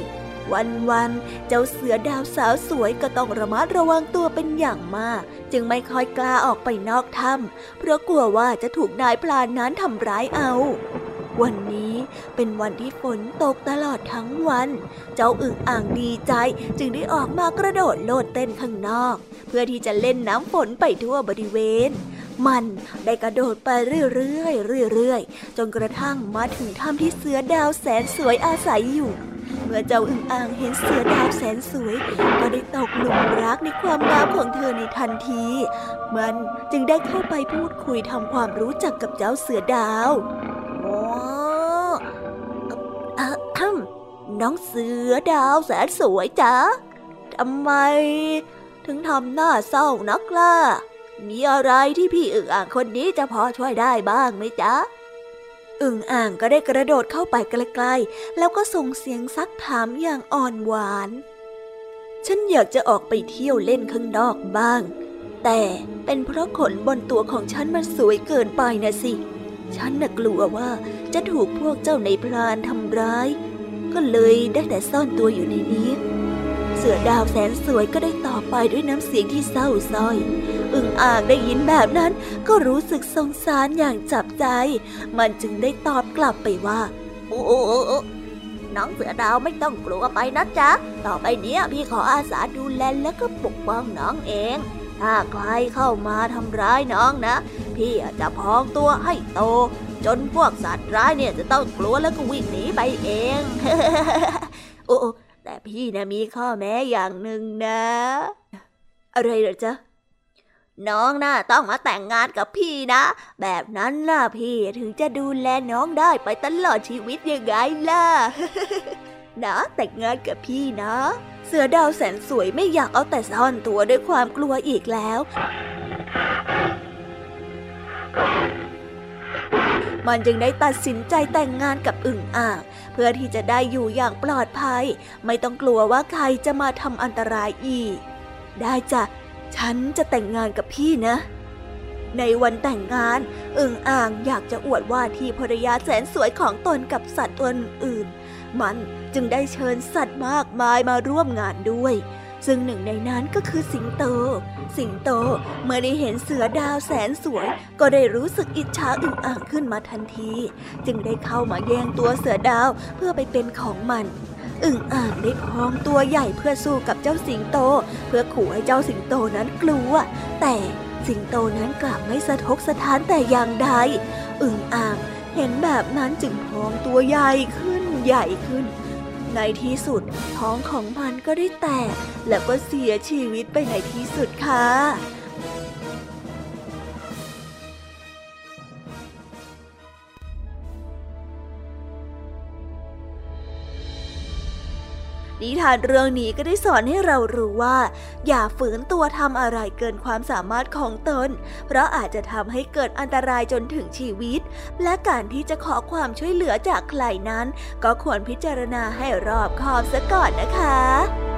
วันๆ เจ้าเสือดาวสาวสวยก็ต้องระมัดระวังตัวเป็นอย่างมาก จึงไม่ค่อยกล้าออกไปนอกถ้ำเพราะกลัวว่าจะถูกนายพรานนั้นทำร้ายเอาวันนี้เป็นวันที่ฝนตกตลอดทั้งวัน เจ้าอึ่งอ่างดีใจจึงได้ออกมากระโดดโลดเต้นข้างนอก เพื่อที่จะเล่นน้ำฝนไปทั่วบริเวณ มันได้กระโดดไปเรื่อยๆเรื่อยๆจนกระทั่งมาถึงถ้ำที่เสือดาวแสนสวยอาศัยอยู่ เมื่อเจ้าอึ่งอ่างเห็นเสือดาวแสนสวย ก็ได้ตกหลุมรักในความงามของเธอในทันที มันจึงได้เข้าไปพูดคุยทำความรู้จักกับเจ้าเสือดาวโอ้อะอะน้องเสือดาวแสนสวยจ๊ะทำไม ถึงทำหน้าเศร้านักล่ะ มีอะไรที่พี่อึ่งอ่างคนนี้จะพอช่วยได้บ้างไหมจ๊ะ อึ่งอ่างก็ได้กระโดดเข้าไปใกล้ๆ แล้วก็ส่งเสียงซักถามอย่างอ่อนหวาน ฉันอยากจะออกไปเที่ยวเล่นข้างนอกบ้าง แต่เป็นเพราะขนบนตัวของฉันมันสวยเกินไปนะสิ ฉันน่ะกลัวว่าจะถูกพวกเจ้าในพรานทำร้าย ก็เลยได้แต่ซ่อนตัวอยู่ในนี้ เสือดาวแสนสวยก็ได้ตอบไปด้วยน้ำเสียงที่เศร้าส้อย อึ่งอ่างได้ยินแบบนั้น ก็รู้สึกสงสารอย่างจับใจ มันจึงได้ตอบกลับไปว่า โอ้โน้องเสือดาวไม่ต้องกลัวไปนะจ๊ะ ต่อไปเนี้ยพี่ขออาสาดูแลและก็ปกป้องน้องเอง ถ้าใครเข้ามาทำร้ายน้องนะ พี่จะพองตัวให้โต จนพวกสัตว์ร้ายเนี่ยจะต้องกลัวแล้วก็วิ่งหนีไปเอง โอ้โอ้แต่พี่นะมีข้อแม้อย่างหนึ่งนะ อะไรเหรอจ๊ะ น้องน่ะต้องมาแต่งงานกับพี่นะ แบบนั้นล่ะพี่ถึงจะดูแลน้องได้ไปตลอดชีวิตยังไงล่ะ นะแต่งงานกับพี่นะ เสือดาวแสนสวยไม่อยากเอาแต่ซ่อนตัวด้วยความกลัวอีกแล้ว มันจึงได้ตัดสินใจแต่งงานกับอึ่งอ่างเพื่อที่จะได้อยู่อย่างปลอดภัย ไม่ต้องกลัวว่าใครจะมาทำอันตรายอีก ได้จ้ะ ฉันจะแต่งงานกับพี่นะ ในวันแต่งงานอึ่งอ่างอยากจะอวดว่าที่ภรรยาแสนสวยของตนกับสัตว์ตัวอื่น มันจึงได้เชิญสัตว์มากมายมาร่วมงานด้วย ซึ่งหนึ่งในนั้นก็คือสิงโต สิงโตเมื่อได้เห็นเสือดาวแสนสวย ก็ได้รู้สึกอิจฉาอึ่งอ่างขึ้นมาทันที จึงได้เข้ามาแย่งตัวเสือดาวเพื่อไปเป็นของมัน อึ่งอ่างได้พองตัวใหญ่เพื่อสู้กับเจ้าสิงโต เพื่อขู่ให้เจ้าสิงโตนั้นกลัว แต่
สิงโตนั้นกลับไม่สะทกสะท้านแต่อย่างใด อึ่งอ่างเห็นแบบนั้นจึงพองตัวใหญ่ขึ้นใหญ่ขึ้น ในที่สุดท้องของมันก็ได้แตก แล้วก็เสียชีวิตไปในที่สุดค่ะ นิทานเรื่องนี้ก็ได้สอนให้เรารู้ว่า อย่าฝืนตัวทำอะไรเกินความสามารถของตน เพราะอาจจะทำให้เกิดอันตรายจนถึงชีวิต และการที่จะขอความช่วยเหลือจากใครนั้น ก็ควรพิจารณาให้รอบคอบซะก่อนนะคะ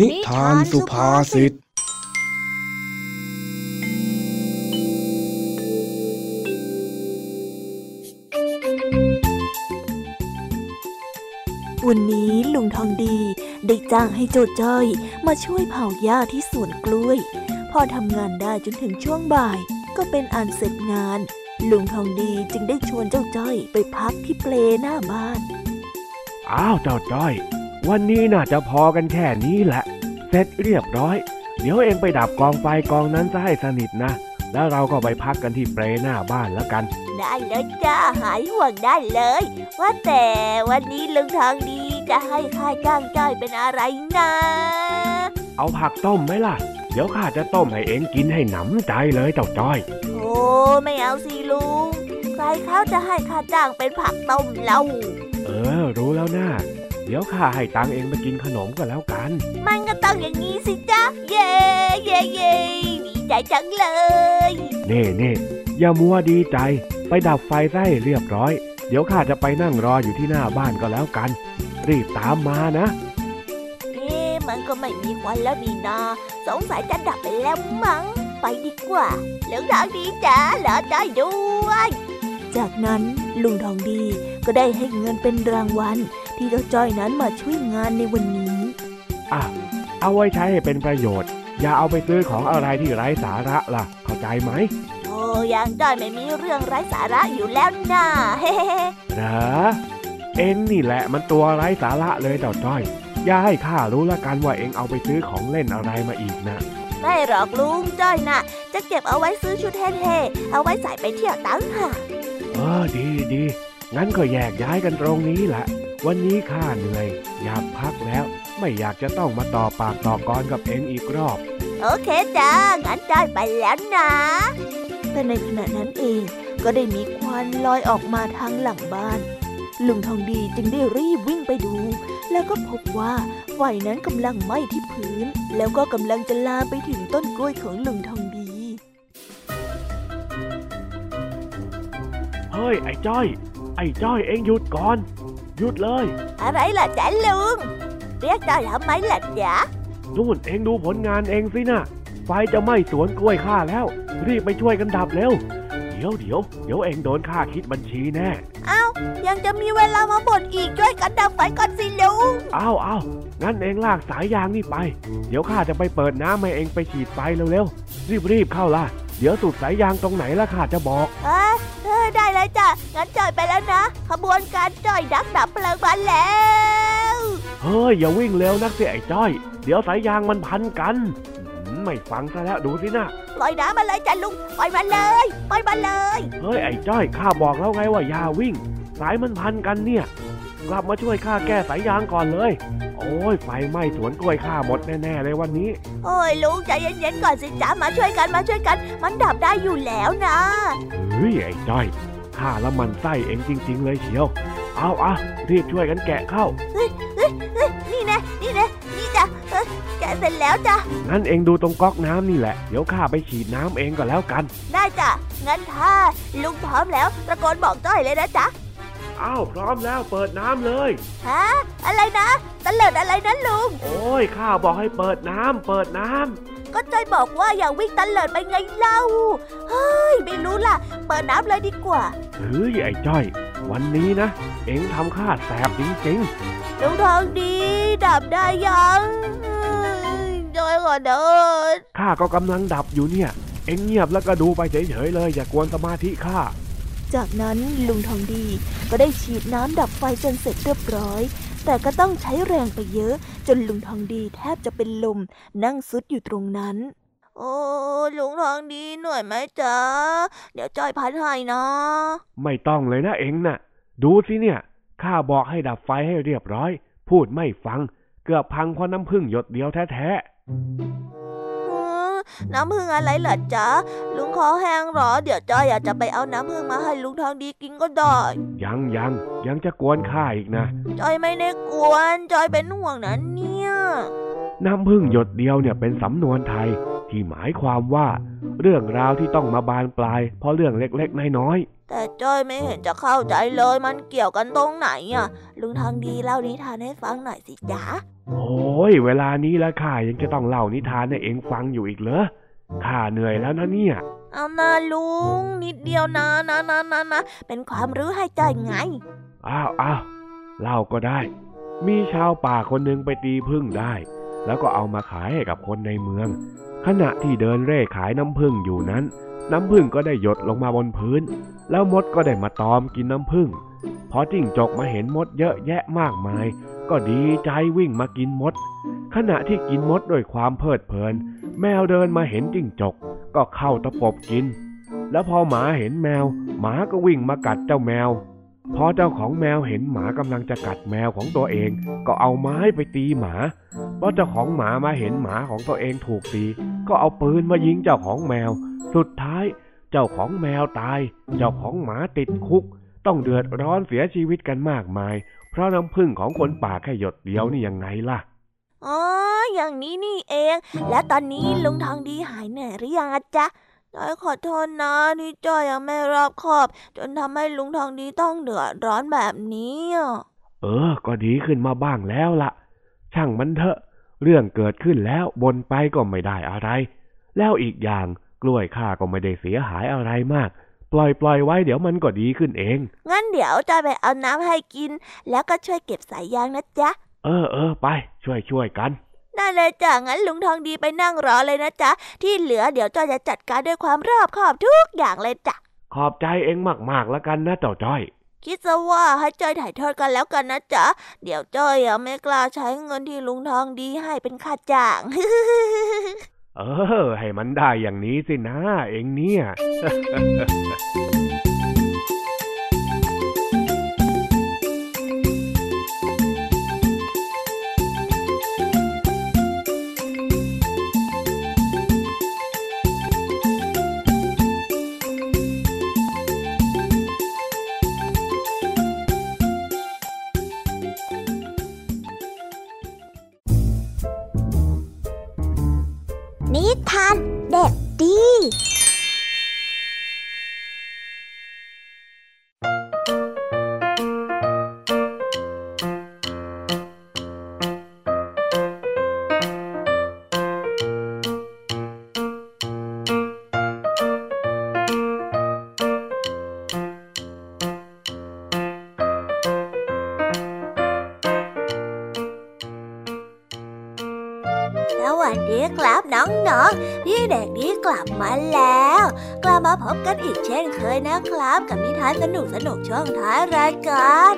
นิทานสุภาษิต
วันนี้ลุงทองดีได้จ้างให้โจจ้อย มาช่วยเผาหญ้าที่สวนกล้วย พอทำงานได้จนถึงช่วงบ่าย ก็เป็นอันเสร็จงาน ลุงทองดีจึงได้ชวนเจ้าจ้อยไปพักที่เปลหน้าบ้าน
อ้าวเจ้าจ้อย วันนี้น่าจะพอกันแค่นี้แหละ เสร็จเรียบร้อย เดี๋ยวเองไปดับกองไฟกองนั้นซะให้สนิทนะ แล้วเราก็ไปพักกันที่เปลหน้าบ้านแล้วกัน
ได้เลยจ้าหายห่วงได้เลย ว่าแต่วันนี้ลุงทองดีจะให้ข้าจ้างจ้อยเป็นอะไรนะ
เอาผักต้มไหมล่ะ เดี๋ยวข้าจะต้มให้เองกินให้หนำใจเลยเจ้าจ้อย
โอ้ไม่เอาสิลุงใครเขาจะให้ข้าจ้างเป็นผักต้มเล่า
เออ รู้แล้วนะ เดี๋ยวข้าให้ตังเองไปกินขนมก็แล้วกัน
มันก็ต้องอย่างนี้สิจ๊ะ เย่เย่เย่ดีใจจังเลย
เน่เน่อย่ามัวดีใจ ไปดับไฟซะให้เรียบร้อย เดี๋ยวข้าจะไปนั่งรออยู่ที่หน้าบ้านก็แล้วกัน รีบตามมานะ
เอ๊ะมันก็ไม่มีควันแล้วนี่นา สงสัยจะดับไปแล้วมั้ง ไปดีกว่าลุงทองดีจ้าเหลอได้ด้วย
จากนั้นลุงทองดีก็ได้ให้เงินเป็นรางวัล ที่เจ้าจ้อยนั้นมาช่วยงานในวันนี้
อะเอาไว้ใช้ให้เป็นประโยชน์ อย่าเอาไปซื้อของอะไรที่ไร้สาระล่ะ เข้าใจไหม
โอ้ยังจ้อยไม่มีเรื่องไร้สาระอยู่แล้วนะเฮ้
เหรอเอ็งนี่แหละมันตัวไร้สาระเลยเจ้าจ้อย อย่าให้ข้ารู้ละกันว่าเอ็งเอาไปซื้อของเล่นอะไรมาอีกนะ
ไม่หรอกลุงจ้อยน่ะ จะเก็บเอาไว้ซื้อชุดเท่ๆเอาไว้ใส่ไปเที่ยวตั้งหาก
เออดีดีงั้นก็แยกย้ายกันตรงนี้แหละ วันนี้ข้าเหนื่อย อยากพักแล้ว ไม่อยากจะต้องมาต่อปากต่อกรกับเอ็งอีกรอบ
โอเคจ้างั้นจ้อยไปแล้วนะ
แต่ในขณะนั้นเองก็ได้มีควันลอยออกมาทางหลังบ้าน ลุงทองดีจึงได้รีบวิ่งไปดู แล้วก็พบว่าไฟนั้นกำลังไหม้ที่พื้น แล้วก็กำลังจะลามไปถึงต้นกล้วยของลุงทองดี
เฮ้ยไอ้จ้อย ไอ้จ้อยเอ็งหยุดก่อน หยุดเลย
อะไรล่ะจ๊ะลุง เรียกจ้อยทำไมล่ะจ๊ะ
นู่นเอ็งดูผลงานเอ็งสินะไฟจะไหม้สวนกล้วยข้าแล้ว รีบไปช่วยกันดับเร็ว เดี๋ยวเดี๋ยวเดี๋ยวเอ็งโดนข้าคิดบัญชีแน่
เอ้ายังจะมีเวลามาบ่นอีกช่วยกันดับไฟก่อนสิลุง
อ้าวอ้าวงั้นเอ็งลากสายยางนี่ไป เดี๋ยวข้าจะไปเปิดน้ำให้เอ็งไปฉีดไฟเร็วๆรีบรีบเข้าล่ะ เดี๋ยวสุดสายยางตรงไหนล่ะข้าจะบอก
เอ้ยเอ้ยได้เลยจ้ะ งั้นจอยไปแล้วนะ ขบวนการจอยดักดับเพลิงมาแล้ว
เฮ้ย อย่าวิ่งเร็วนักสิไอ้จ้อย เดี๋ยวสายยางมันพันกันหืมไม่ฟังซะแล้วดูสินะ
ปล่อยน้ำมาเลยจ้ะลุงปล่อยมาเลยปล่อยมาเลย
เฮ้ยไอ้จ้อยข้าบอกแล้วไงว่าอย่าวิ่ง สายมันพันกันเนี่ย กลับมาช่วยข้าแก้สายยางก่อนเลย โอ้ยไฟไหม้สวนกล้วยข้าหมดแน่ๆเลยวันนี้
โอ้ยลุงใจเย็นๆก่อนสิจ้ามาช่วยกันมาช่วยกัน มันดับได้อยู่แล้วนะ
เฮ้ยไอ้จ้อยข้าละมันไส้เองจริง ๆ เลยเชียว เอาอะรีบช่วยกันแกะเข้า
นี่แน่นี่แน่นี่จ้ะเอ้ยแกะเสร็จแล้วจ้ะ
งั้นเองดูตรงก๊อกน้ำนี่แหละ เดี๋ยวข้าไปฉีดน้ำเองก็แล้วกัน
ได้จ้ะงั้นถ้าลุงพร้อมแล้วตะโกนบอกจ้อยเลยนะจ๊ะ
อ้าวพร้อมแล้วเปิดน้ำเลย
ฮะอะไรนะตะเลิดอะไรนะลุง
โอ้ยข้าบอกให้เปิดน้ำเปิดน้
ก็จอยบอกว่าอย่าวิ่งตันเลิดไปไงเล่า เฮ้ยไม่รู้ล่ะ เปิดน้ำเลยดีกว่า
เฮ้ยไอ้จ้อย วันนี้นะ เอ็งทำข้าแสบจริง
ลุงทองดีดับได้ยังจอยขอโทษ
ๆข้าก็กำลังดับอยู่เนี่ย เอ็งเงียบแล้วก็ดูไปเฉยๆเลย อย่ากวนสมาธิข้า
จากนั้นลุงทองดีก็ได้ฉีดน้ำดับไฟจนเสร็จเรียบร้อย แต่ก็ต้องใช้แรงไปเยอะ จนลุงทองดีแทบจะเป็นลม นั่งซุดอยู่ตรงนั้น โอ้ลุงทองดีหน่อยไหมจ๊ะ เดี๋ยวจอยพัดให้นะ
ไม่ต้องเลยนะเอ็งน่ะ ดูสิเนี่ยข้าบอกให้ดับไฟให้เรียบร้อย พูดไม่ฟัง เกือบพังเพราะน้ำพึ่งหยดเดียวแท้ๆ
น้ำพึ่งอะไรเหรอจ๊ะ ลุงคอแห้งเหรอ เดี๋ยวจอยอยากจะไปเอาน้ำพึ่งมาให้ลุงทองดีกินก็ได้
ยังยังยังจะกวนข้าอีกนะ
จอยไม่ได้กวนจอยเป็นห่วงนะเนี่ย
น้ำพึ่งหยดเดียวเนี่ยเป็นสำนวนไทย ที่หมายความว่า เรื่องราวที่ต้องมาบานปลาย เพราะเรื่องเล็กๆน้อย
แต่จ้อยไม่เห็นจะเข้าใจเลยมันเกี่ยวกันตรงไหนอะ ลุงทองดีเล่านิทานให้ฟังหน่อยสิจ๊ะ
ๆโอ้ยเวลานี้แล้วข้ายังจะต้องเล่านิทานให้เองฟังอยู่อีกเหรอข้าเหนื่อยแล้วนะเนี่ย
เอานาลุง นิดเดียวนะนะนะนะนะเป็นความรู้ให้จ้อยไง
อ้าวอ้าวเล่าก็ได้ มีชาวป่าคนหนึ่งไปตีพึ่งได้ แล้วก็เอามาขายให้กับคนในเมือง ขณะที่เดินเร่ขายน้ำพึ่งอยู่นั้น น้ำผึ้งก็ได้หยดลงมาบนพื้น แล้วมดก็ได้มาตอมกินน้ำผึ้งพอจิ้งจกมาเห็นมดเยอะแยะมากมาย ก็ดีใจวิ่งมากินมด ขณะที่กินมดด้วยความเพลิดเพลิน แมวเดินมาเห็นจิ้งจก ก็เข้าตะปบกิน แล้วพอหมาเห็นแมว หมาก็วิ่งมากัดเจ้าแมว พอเจ้าของแมวเห็นหมากำลังจะกัดแมวของตัวเอง ก็เอาไม้ไปตีหมาเพราะเจ้าของหมามาเห็นหมาของตัวเองถูกตี ก็เอาปืนมายิงเจ้าของแมว สุดท้าย เจ้าของแมวตาย เจ้าของหมาติดคุก ต้องเดือดร้อนเสียชีวิตกันมากมาย เพราะน้ำพึ่งของคนป่าแค่หยดเดียวนี่ยังไงล่ะ
อ๋ออย่างนี้นี่เอง แล้วตอนนี้ลุงทองดีหายเหนื่อยหรือยังอะจ๊ะ จอยขอโทษนะที่จอยยังไม่รอบคอบ จนทำให้ลุงทองดีต้องเดือดร้อนแบบนี้อะ
เออ ก็ดีขึ้นมาบ้างแล้วล่ะ ช่างมันเถอะ เรื่องเกิดขึ้นแล้วบนไปก็ไม่ได้อะไร แล้วอีกอย่างกล้วยข้าก็ไม่ได้เสียหายอะไรมาก ปล่อยปล่อยไว้เดี๋ยวมันก็ดีขึ้นเอง
งั้นเดี๋ยวจอยไปเอาน้ำให้กิน แล้วก็ช่วยเก็บสายยางนะจ๊ะ
เออเออไป ช่วยช่วยกัน
ได้เลยจ้ะงั้นลุงทองดีไปนั่งรอเลยนะจ๊ะ ที่เหลือเดี๋ยวจอยจะจัดการด้วยความรอบคอบทุกอย่างเลยจ้ะ
ขอบใจเองมากๆแล้วกันนะเจ้าจ้อย
คิดซะว่าให้จอยถ่ายทอดกันแล้วกันนะจ๊ะ เดี๋ยวจอยอะไม่กล้าใช้เงินที่ลุงทองดีให้เป็นค่าจ้าง
เออ ให้มันได้อย่างนี้สินะเองเนี่ย
นิทานเด็ดดี สวัสดีครับน้องๆพี่เด็กดีกลับมาแล้ว กลับมาพบกันอีกเช่นเคยนะครับ กับนิทานสนุกสนุกๆช่วงท้ายรายการ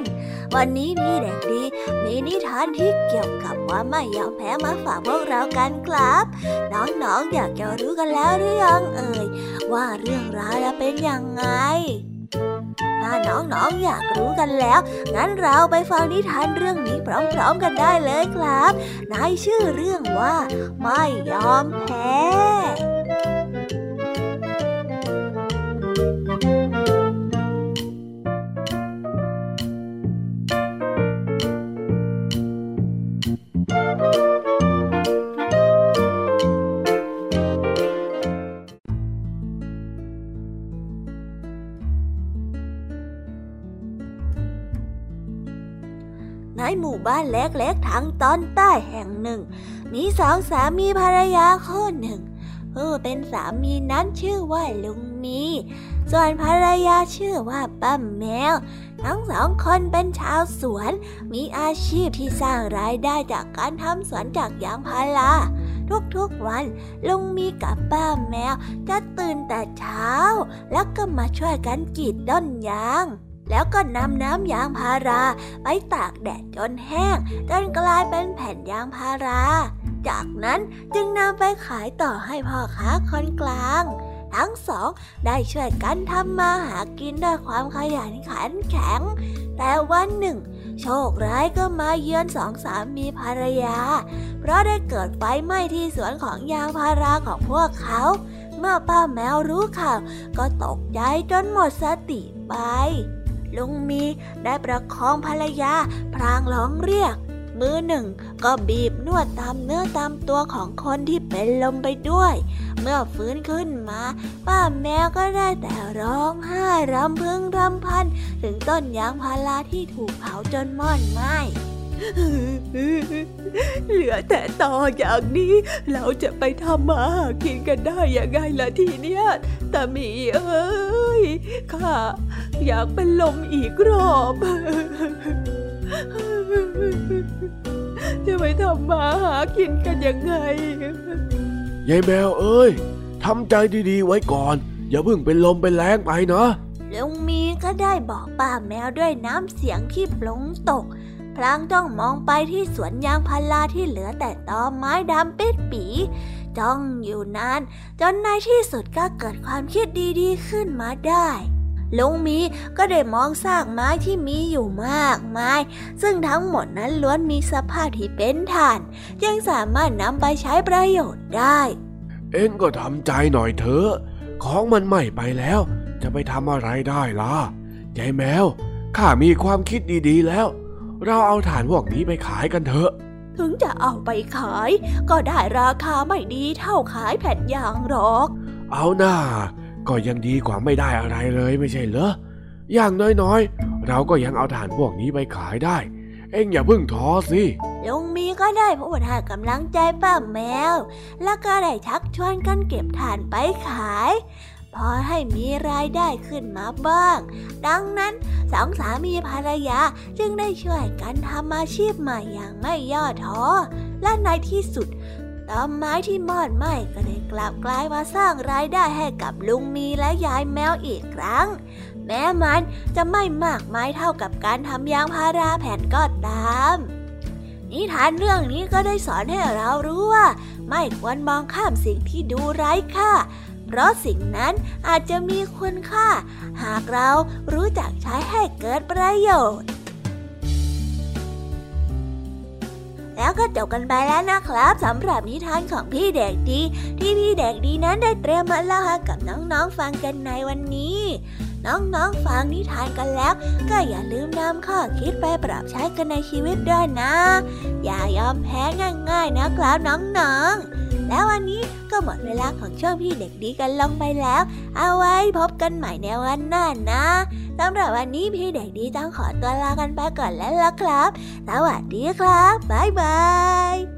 วันนี้พี่เด็กดีมีนิทานที่เกี่ยวกับว่าไม่ยอมแพ้มาฝากพวกเรากันครับ น้องๆอยากจะรู้กันแล้วหรือยังเอ่ยว่าเรื่องราวจะเป็นยังไงาน้องๆอยากรู้กันแล้ว งั้นเราไปฟังนิทานเรื่องนี้พร้อมๆกันได้เลยครับในชื่อเรื่องว่า ไม่ยอมแพ้ มู่บ้านเล็กๆทางตอนใต้แห่งหนึ่ง มีสองสามีภรรยาคู่หนึ่ง ผู้เป็นสามีนั้นชื่อว่าลุงมี ส่วนภรรยาชื่อว่าป้าแมว ทั้งสองคนเป็นชาวสวน มีอาชีพที่สร้างรายได้จากการทำสวนจากยางพาราทุกๆวันลุงมีกับป้าแมวจะตื่นแต่เช้า แล้วก็มาช่วยกันกรีดต้นยาง แล้วก็นำน้ำยางพารา ไปตากแดดจนแห้ง จนกลายเป็นแผ่นยางพารา จากนั้นจึงนำไปขายต่อให้พ่อค้าคนกลาง ทั้งสองได้ช่วยกันทำมาหากินด้วยความขยันขันแข็ง แต่วันหนึ่ง โชคร้ายก็มาเยือนสองสามีภรรยา เพราะได้เกิดไฟไหม้ที่สวนของยางพาราของพวกเขาเมื่อป้าแมวรู้ข่าว ก็ตกใจจนหมดสติไป ลุงมีได้ประคองภรรยาพรางร้องเรียก มือหนึ่งก็บีบนวดตามเนื้อตามตัวของคนที่เป็นลมไปด้วย เมื่อฟื้นขึ้นมา ป้าแมวก็ได้แต่ร้องไห้รำพึงรำพัน ถึงต้นยางพาราที่ถูกเผาจนมอดไหม้
เหลือแต่ต่ออย่างนี้ เราจะไปทำมาหากินกันได้ยังไงล่ะทีเนี้ยตามีเอ้ยข้าอยากเป็นลมอีกรอบจะไปทำมาหากินกันยังไง
ยายแมวเอ้ยทำใจดีๆไว้ก่อน อย่าเพิ่งเป็นลมเป็นแรงไปนะ
ลุงมีก็ได้บอกป้าแมวด้วยน้ำเสียงที่ปลงตก พลางต้องมองไปที่สวนยางพาราที่เหลือแต่ตอไม้ดำปิดปี จ้องอยู่นาน จนในที่สุดก็เกิดความคิดดีๆขึ้นมาได้ลุงมีก็ได้มองซากไม้ที่มีอยู่มากมาย ซึ่งทั้งหมดนั้นล้วนมีสภาพที่เป็นถ่าน ยังสามารถนำไปใช้ประโยชน์ได้
เอ็งก็ทำใจหน่อยเถอะ ของมันไหม้ไปแล้ว จะไปทำอะไรได้ล่ะยายแมว ข้ามีความคิดดีๆแล้ว เราเอาถ่านพวกนี้ไปขายกันเถอะ
ถึงจะเอาไปขาย ก็ได้ราคาไม่ดีเท่าขายแผ่นยางหรอก
เอาหน้าก็ยังดีกว่าไม่ได้อะไรเลยไม่ใช่เหรอ อย่างน้อยๆ เราก็ยังเอาถ่านพวกนี้ไปขายได้ เอ็งอย่าเพิ่งท้อสิ
ลุงมีก็ได้พูดให้กำลังใจป้าแมว แล้วก็ได้ชักชวนกันเก็บถ่านไปขาย พอให้มีรายได้ขึ้นมาบ้าง ดังนั้นสองสามีภรรยาจึงได้ช่วยกันทำอาชีพใหม่อย่างไม่ย่อท้อ และในที่สุดต้นไม้ที่มอดไหม้ก็ได้กลับกลายมาสร้างรายได้ให้กับลุงมีและยายแมวอีกครั้ง แม้มันจะไม่มากมายเท่ากับการทำยางพาราแผ่นก็ตาม นิทานเรื่องนี้ก็ได้สอนให้เรารู้ว่า ไม่ควรมองข้ามสิ่งที่ดูไร้ค่า เพราะสิ่งนั้นอาจจะมีคุณค่า หากเรารู้จักใช้ให้เกิดประโยชน์ แล้วก็จบกันไปแล้วนะครับสำหรับนิทานของพี่เด็กดี ที่พี่เด็กดีนั้นได้เตรียมมาเล่าให้กับน้องๆฟังกันในวันนี้น้องๆฟังนิทานกันแล้ว ก็อย่าลืมนำข้อคิดไปปรับใช้กันในชีวิตด้วยนะ อย่ายอมแพ้ง่ายๆนะครับน้องๆ แล้ววันนี้ก็หมดเวลาของช่วงพี่เด็กดีกันลงไปแล้ว เอาไว้พบกันใหม่ในวันหน้านะสำหรับวันนี้พี่เด็กดีต้องขอตัวลากันไปก่อนแล้วล่ะครับ สวัสดีครับ บ๊ายบาย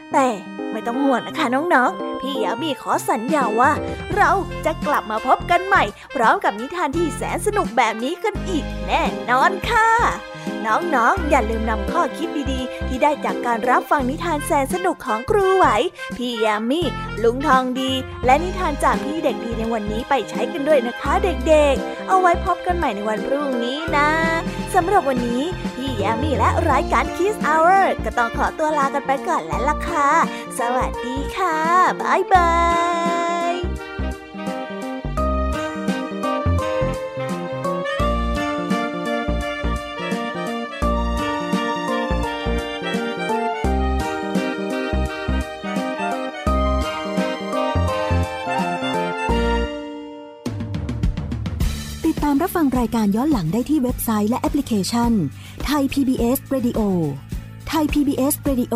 แต่ไม่ต้องห่วงนะคะน้องๆ
พี่ยามีขอสัญญาว่า เราจะกลับมาพบกันใหม่ พร้อมกับนิทานที่แสนสนุกแบบนี้กันอีกแน่นอนค่ะ น้องๆอย่าลืมนำข้อคิดดีๆ ที่ได้จากการรับฟังนิทานแสนสนุกของครูไหว พี่ยามีลุงทองดี และนิทานจากพี่เด็กดีในวันนี้ไปใช้กันด้วยนะคะเด็กๆ เอาไว้พบกันใหม่ในวันพรุ่งนี้นะสำหรับวันนี้พี่ยามีและรายการ Kiss Hour ก็ต้องขอตัวลากันไปก่อนแล้วล่ะค่ะสวัสดีค่ะบ๊ายบาย
ติดตามรับฟังรายการย้อนหลังได้ที่เว็บไซต์และแอปพลิเคชันไทย PBS Radio ไทย PBS Radio